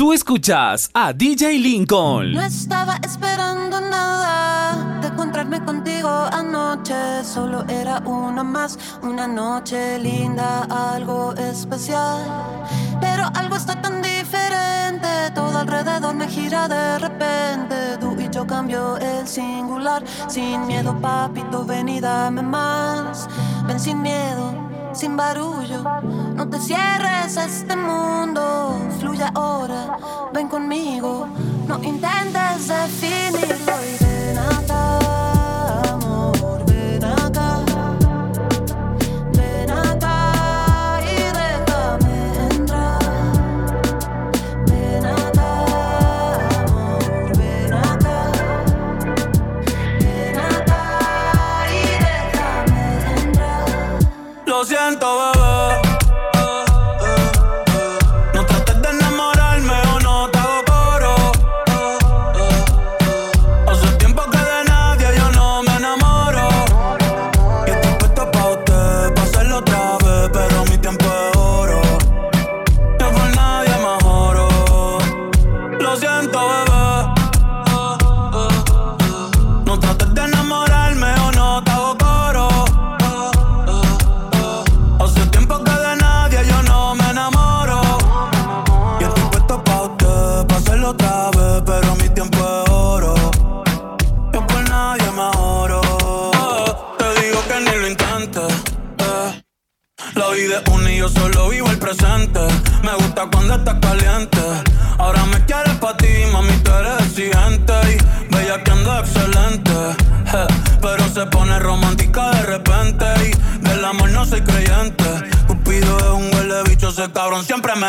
Tú escuchas a DJ Lincoln. No estaba esperando nada de encontrarme contigo anoche. Solo era una más, una noche linda, algo especial. Pero algo está tan diferente, todo alrededor me gira de repente. Tú y yo cambió el singular. Sin miedo, papito, ven y dame más. Ven sin miedo sin barullo. No te cierres a este mundo, fluye ahora, ven conmigo. No intentes definirlo.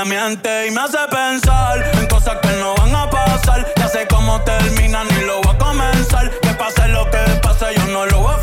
miente y me hace pensar en cosas que no van a pasar. Ya sé cómo terminan y lo voy a comenzar. Que pase lo que pase, yo no lo voy a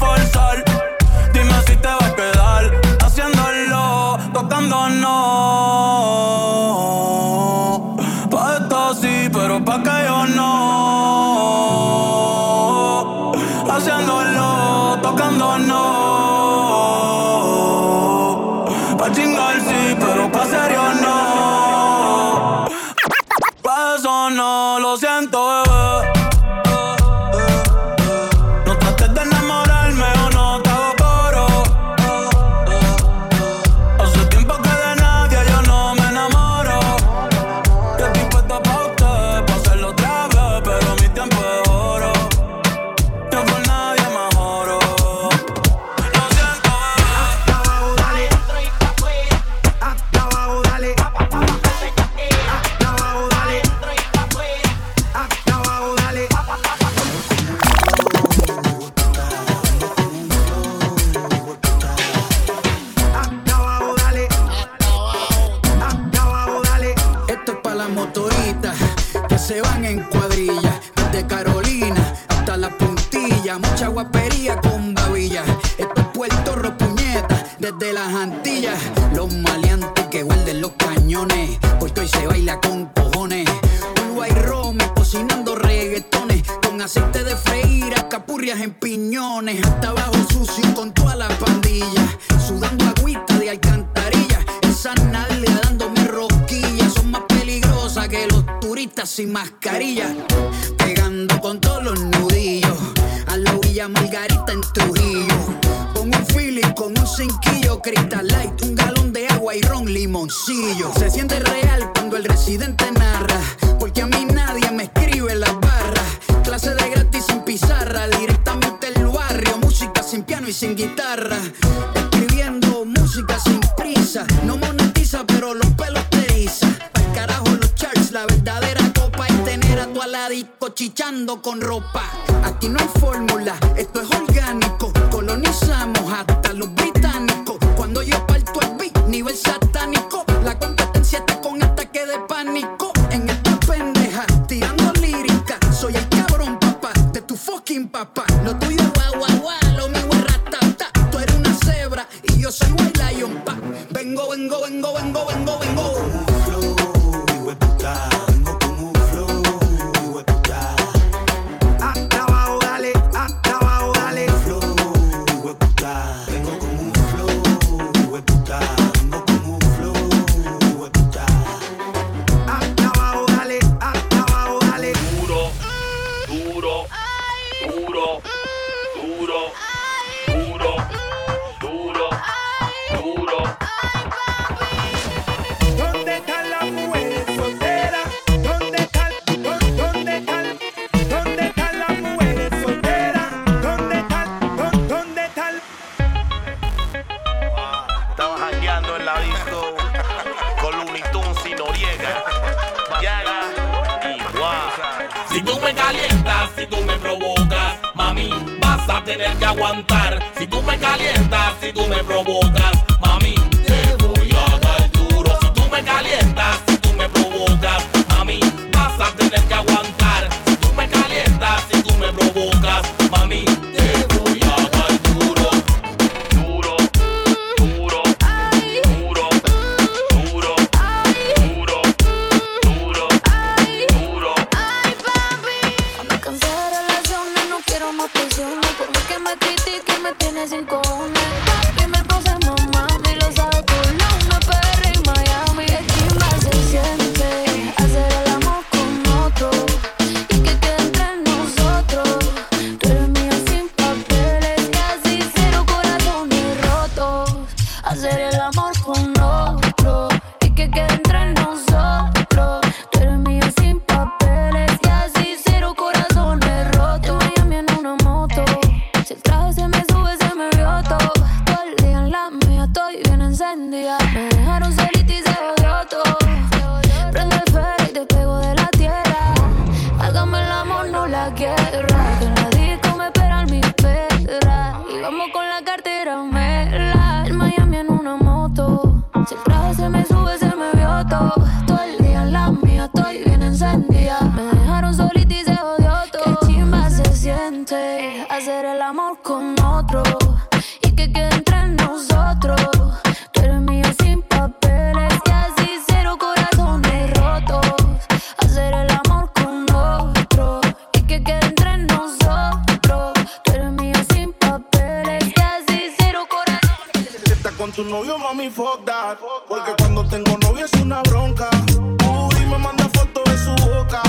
tu novio, mami, fuck that. Porque cuando tengo novio es una bronca. Uy, me manda fotos de su boca.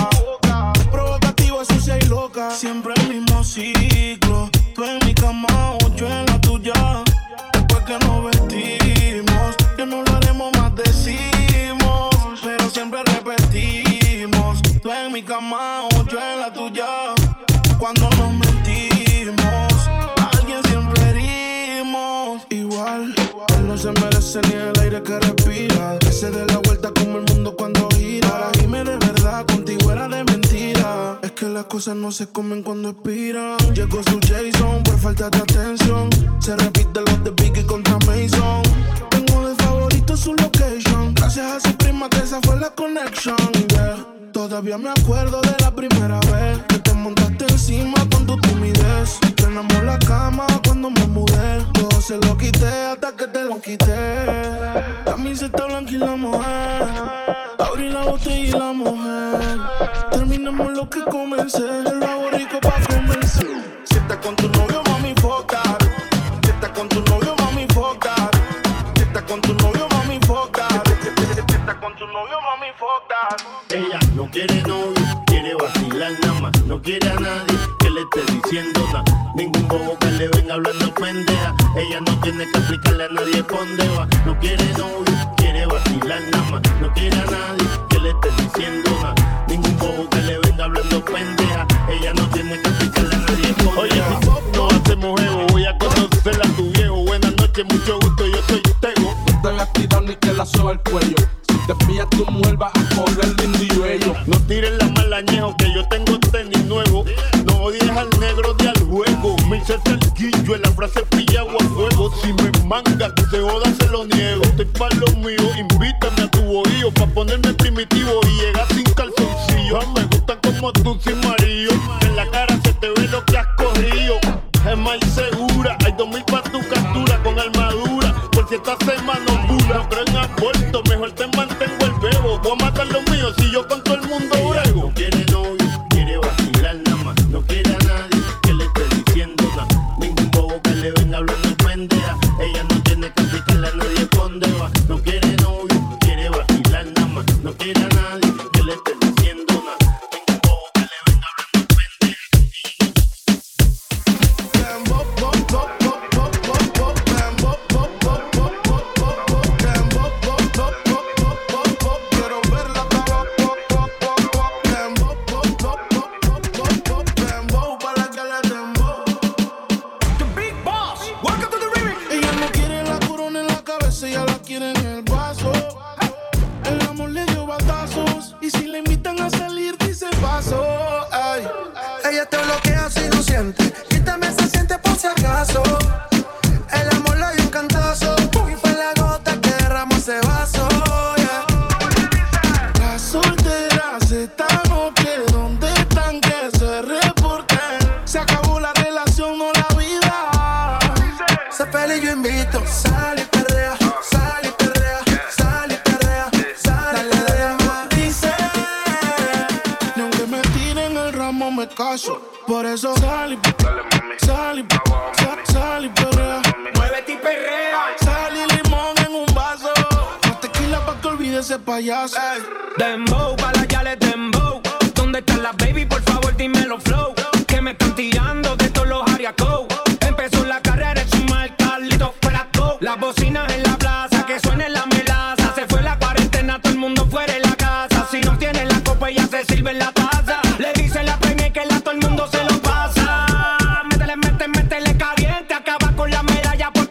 Provocativa, sucia y loca. Siempre el mismo ciclo. Tú en mi cama, o yo en la tuya. Se merece ni el aire que respira. Que se dé la vuelta como el mundo cuando gira. Para irme de verdad, contigo era de mentira. Es que las cosas no se comen cuando expiran. Llegó su Jason por falta de atención. Se repite los de Biggie contra Mason. Tengo de favorito su location. Gracias a su prima que esa fue la yeah. Todavía me acuerdo de la primera vez que te montaste encima con tu timidez. Llenamos la cama cuando me mudé. Todo se lo quité hasta que te lo quité. Camiseta blanca y la mujer. Abrí la botella y la mujer. Terminamos lo que comencé. El rico pa' convencer. Mami, fuck that. Ella no quiere novio, quiere vacilar nada más. No quiere a nadie que le esté diciendo nada. Ningún bobo que le venga hablando pendeja. Ella no tiene que explicarle a nadie por dónde va. No quiere novio, quiere vacilar nada más. No quiere a nadie que le esté diciendo nada. Ningún bobo que le venga hablando pendeja. Ella no tiene que explicarle a nadie por dónde Oye, va. si no hacemos juego, voy a conocer a tu viejo. Buenas noches, mucho gusto, yo soy Tego. No te hagas tirar ni que la soba el cuello. Te pillas tu mujer vas a correr bello. No tires la malañejo que yo tengo tenis nuevo. No odies al negro de al juego. Me hice cerquillo en la frase pillado a fuego. Si me manga, que se joda, se lo niego. Estoy pa' lo mío, invítame a tu bohío. Pa' ponerme primitivo y llegar sin calzoncillo. Me gustan como tú sin marido.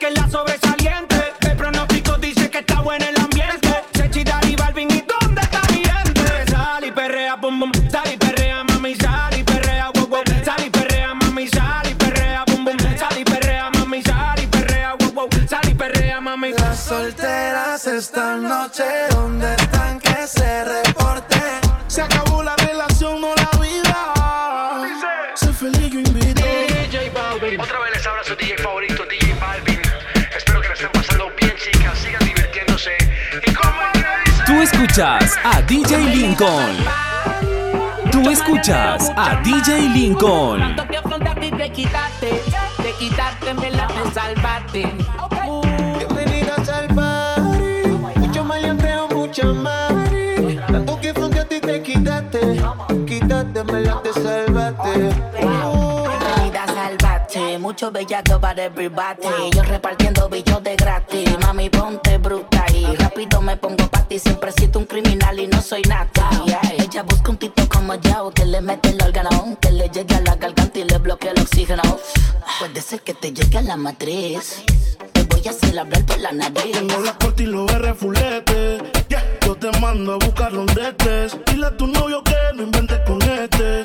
que la sobre a DJ Lincoln. Tú escuchas a DJ Lincoln. Te quitaste, te quitaste, me la te salvaste. Bienvenidas al party, mucho maleanteo, mucha mari. Tanto que afrontaste y te quitaste, quitaste, me la te salvaste. Mucho bellaco para everybody. Yo repartiendo bichos de gratis, mami ponte bruta y rápido me pongo y siempre siento un criminal y no soy nada. Ella busca un tipo como yo que le mete el órgano, que le llegue a la garganta y le bloquee el oxígeno. Puede ser que te llegue a la matriz. Te voy a hacer hablar por la nariz. Tengo la corte y los R fulete. Yo te mando a buscar donde estés. Dile a tu novio que no inventes con este.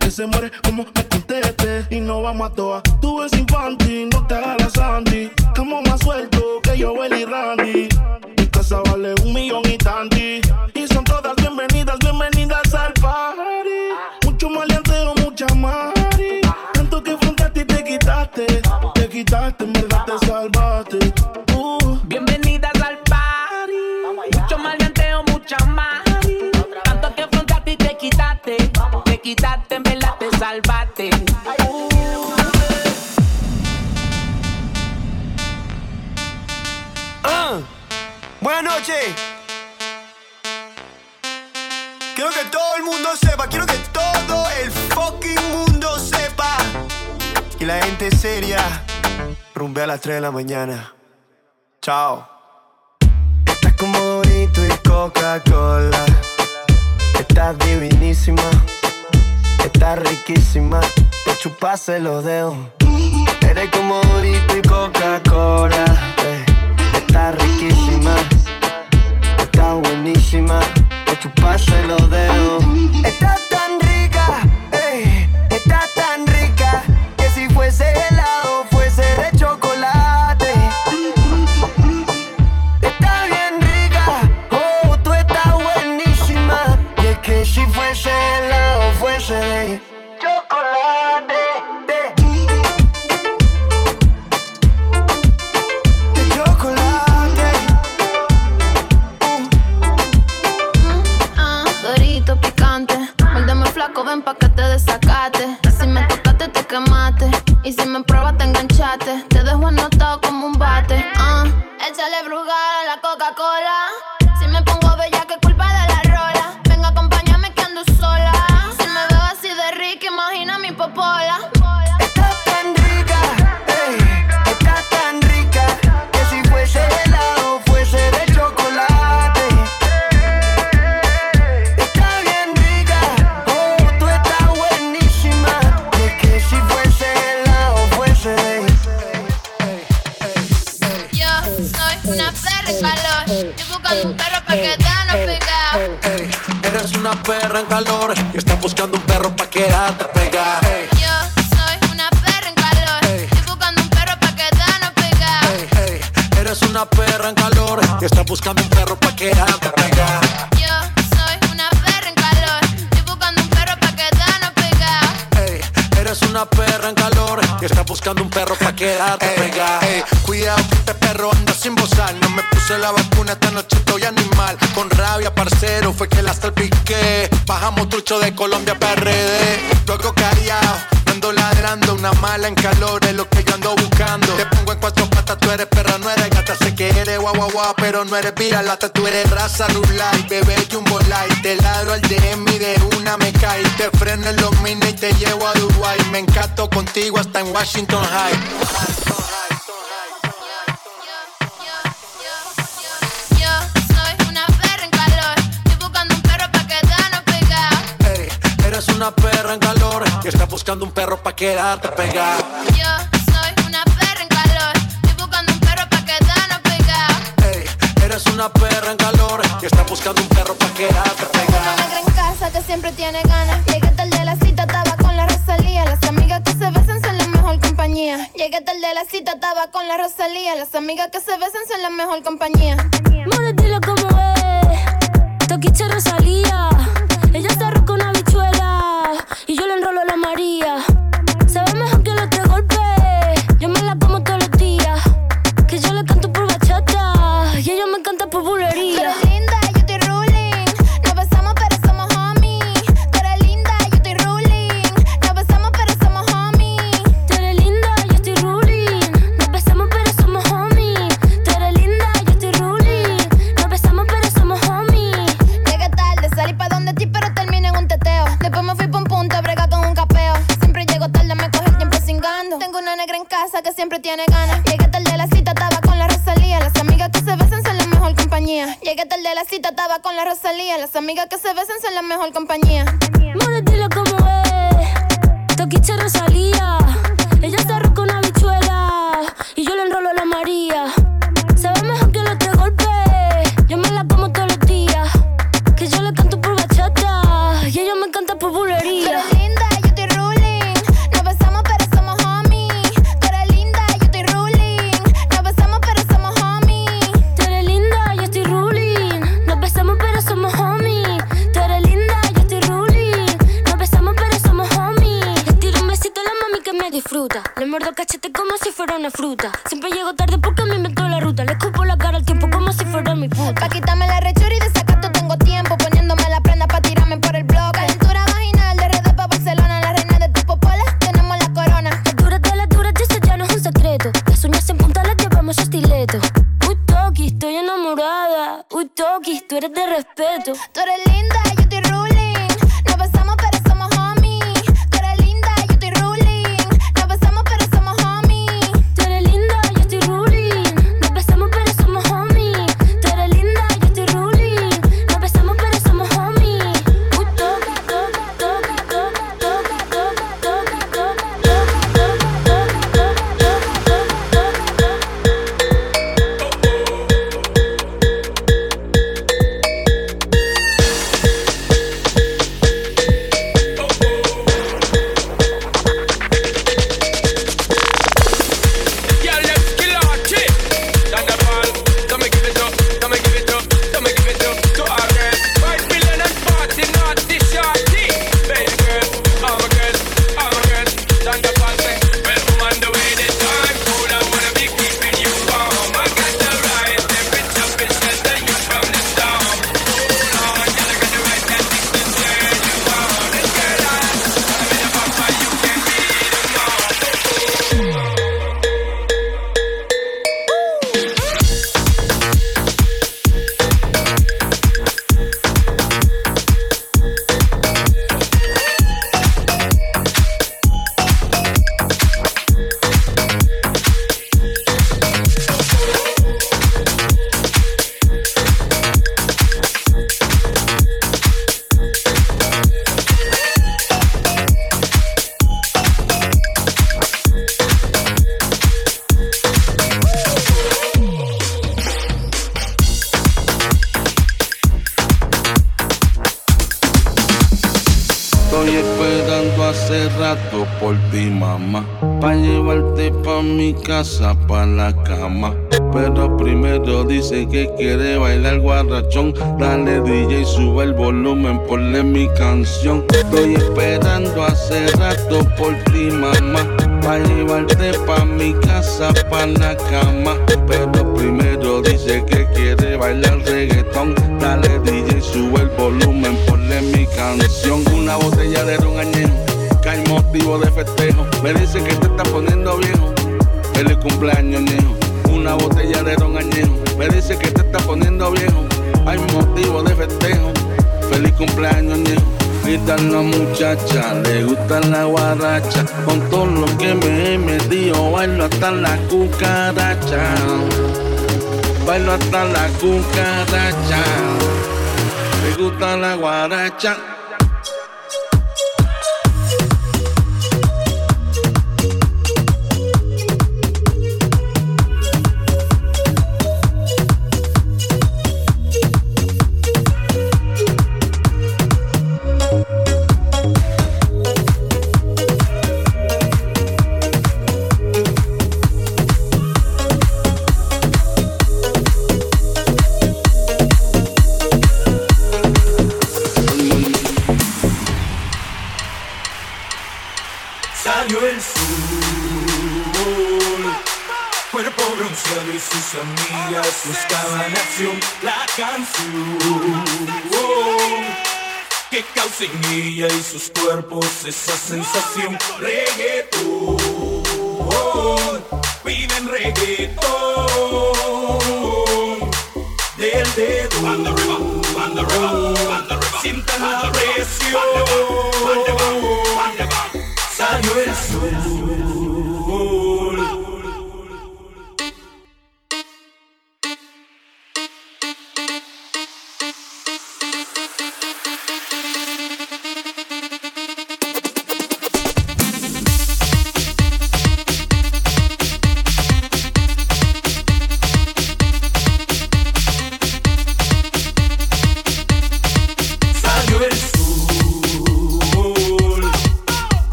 Que se muere como me conteste. Y no vamos a toa. Tú eres infantil, no te hagas la Sandy. Como más suelto que yo, y Randy vale un millón y son todas bienvenidas, bienvenidas al party. Mucho maleanteo, mucha mari. Tanto que frente y te quitaste. Te quitaste, en verdad te salvaste. Uh. Bienvenidas al party. Mucho maleanteo, mucha mari. Tanto que frente y te quitaste. Te quitaste, en verdad te salvaste. Buenas noches. Quiero que todo el mundo sepa, quiero que todo el fucking mundo sepa. Y la gente seria rumbe a las 3 de la mañana. Chao. Estás como Dorito y Coca-Cola. Estás divinísima. Estás riquísima. Te chupaste los dedos. Eres como Dorito y Coca-Cola. Eh está riquísima, está buenísima, te chupaste los dedos. Está tan rica, ey, está tan rica, que si fuese helado bajamos trucho de Colombia PRD. Luego cariado, ando ladrando, una mala en calor es lo que yo ando buscando. Te pongo en cuatro patas, tú eres perra, no eres gata, sé que eres guau guau guau, pero no eres piralata, tú eres raza rulay, bebé jumbo light. Te ladro al DM y de una me cae, te freno en los mines y te llevo a Dubai. Me encanto contigo hasta en Washington High. una perra en calor y estás buscando un perro pa' quedarte pegada. Yo soy una perra en calor, estoy buscando un perro pa' quedarnos pegada. Hey, eres una perra en calor y está buscando un perro pa' quedarte pegada. Una negra en casa que siempre tiene ganas, llegué tarde de la cita, estaba con la Rosalía, las amigas que se besan son la mejor compañía. Llegué tarde de la cita, estaba con la Rosalía, las amigas que se besan son la mejor compañía. Mora, dilo como es, toquiche Rosalía, ella está roca una vida y yo le enrolo a la María. Salía. Las amigas que se besan son la mejor compañía. Hace rato por ti, mamá. Pa' llevarte pa' mi casa, pa' la cama. Pero primero dice que quiere bailar guarrachón. Dale DJ, sube el volumen, ponle mi canción. Estoy esperando hace rato por ti, mamá. Pa' llevarte pa' mi casa, pa' la cama. Pero primero dice que quiere bailar reggaetón. Dale DJ, sube el volumen, ponle mi canción. Una botella de ron añejo, motivo de festejo. Me dice que te está poniendo viejo. Feliz cumpleaños, niejo. Una botella de ron añejo. Me dice que te está poniendo viejo. Hay motivo de festejo. Feliz cumpleaños, niejo. Grita la muchacha, le gusta la guaracha. Con todo lo que me he metido, bailo hasta la cucaracha. Bailo hasta la cucaracha. Le gusta la guaracha. Amigas buscaban acción. La canción que causa en ella y sus cuerpos esa sensación. Reggaetón, piden reggaetón del dedo. Banda arriba. Sientan la presión. Salió el sol.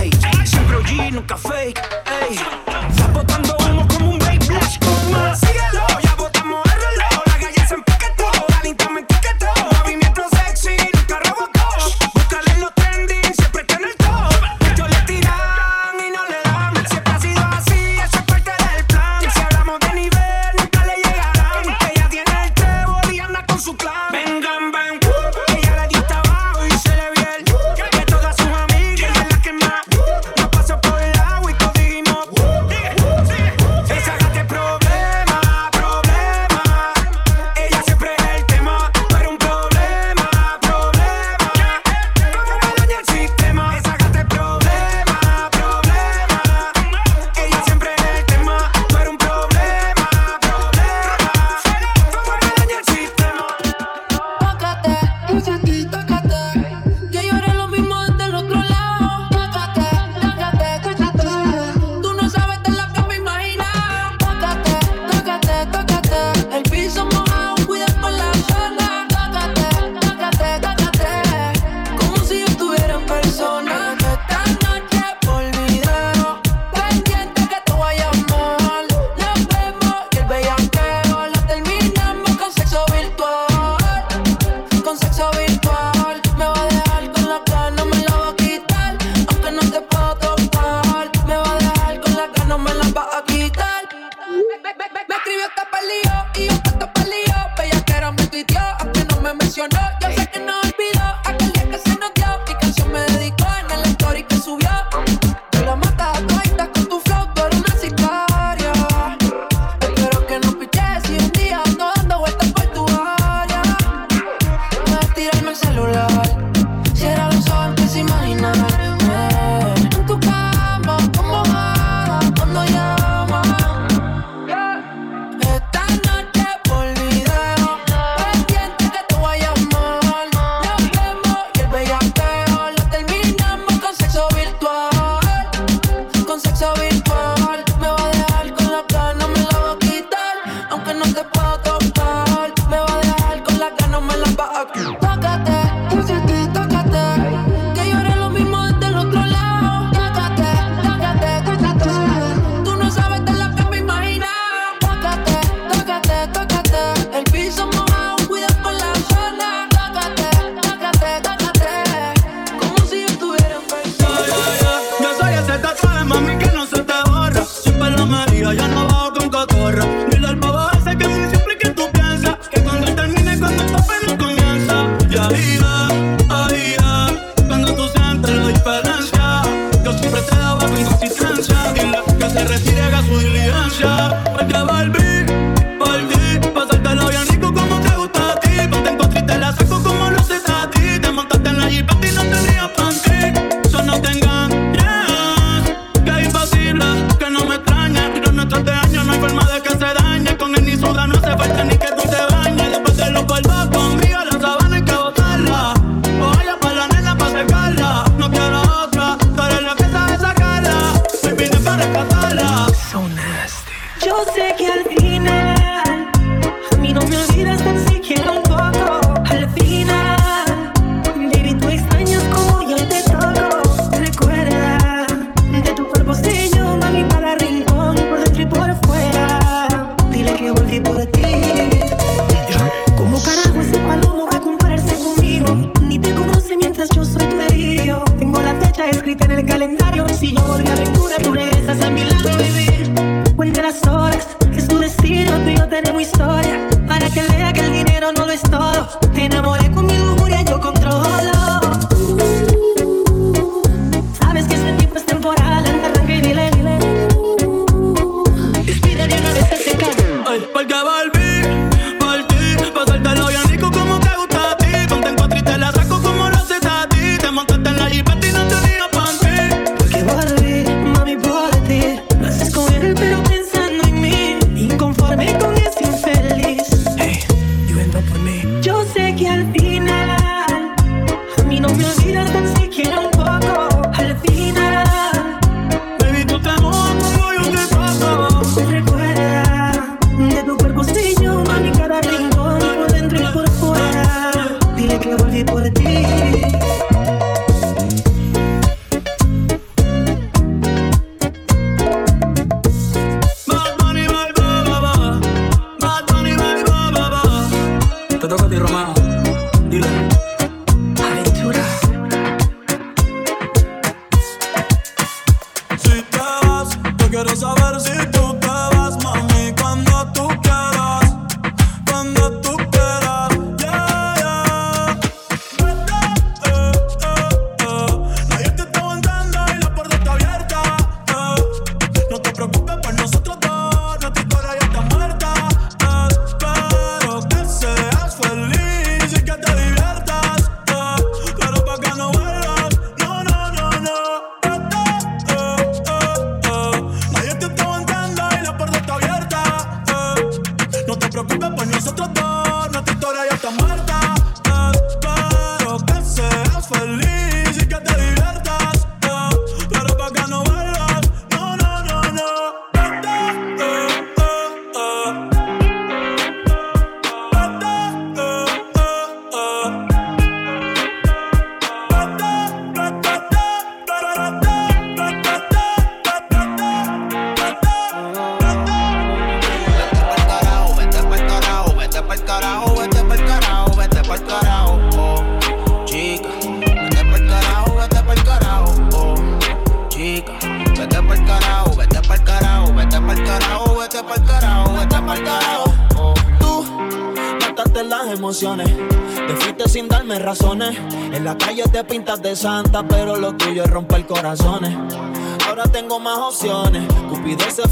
ey. Siempre OG, nunca fake, ey. Estás botando humo como un vape, Blash Coma. Síguelo,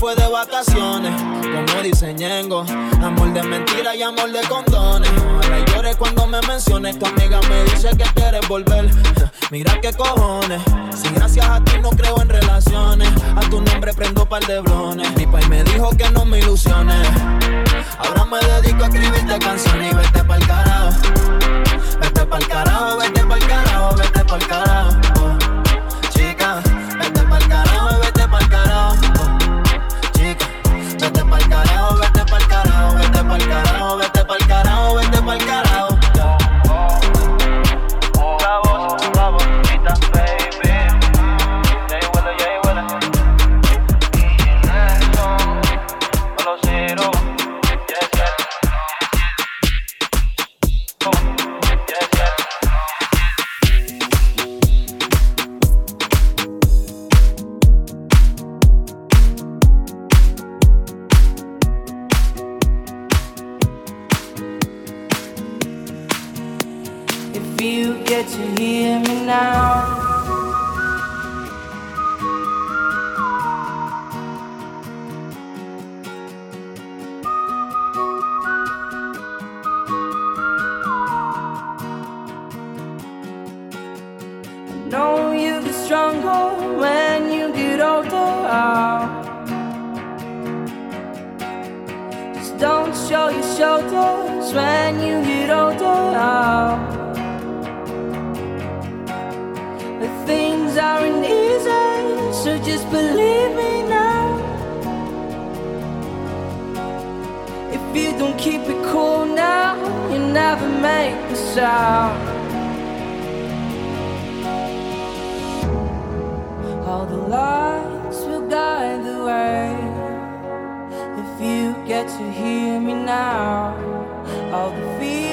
fue de vacaciones, como dice Ñengo. Amor de mentira y amor de condones. Ahora llores cuando me menciones. Tu amiga me dice que quieres volver. Mira qué cojones. Si gracias a ti no creo en relaciones. A tu nombre prendo par de blones. Mi país me dijo que no me ilusiones. Ahora me dedico a escribirte canciones y vete pa'l carajo. Vete pa'l carajo, vete pa'l carajo, vete pa'l carajo. the lights will guide the way. If you get to hear me now, all the fears.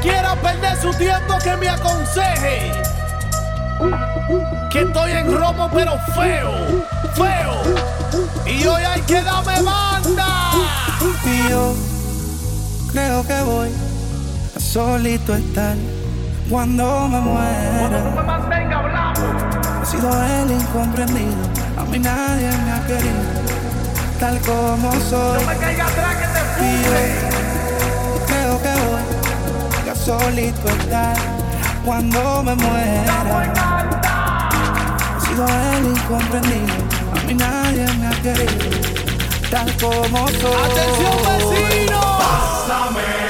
Quiera perder su tiempo que me aconseje. Que estoy en romo pero feo, feo. Y hoy hay que darme banda. Y yo creo que voy a solito estar cuando me muera. He sido el incomprendido, a mí nadie me ha querido, tal como soy. Y yo creo que voy solito estar cuando me muera. He sido el incomprendido, a mí nadie me ha querido, tal como soy. ¡Atención, vecino! Pásame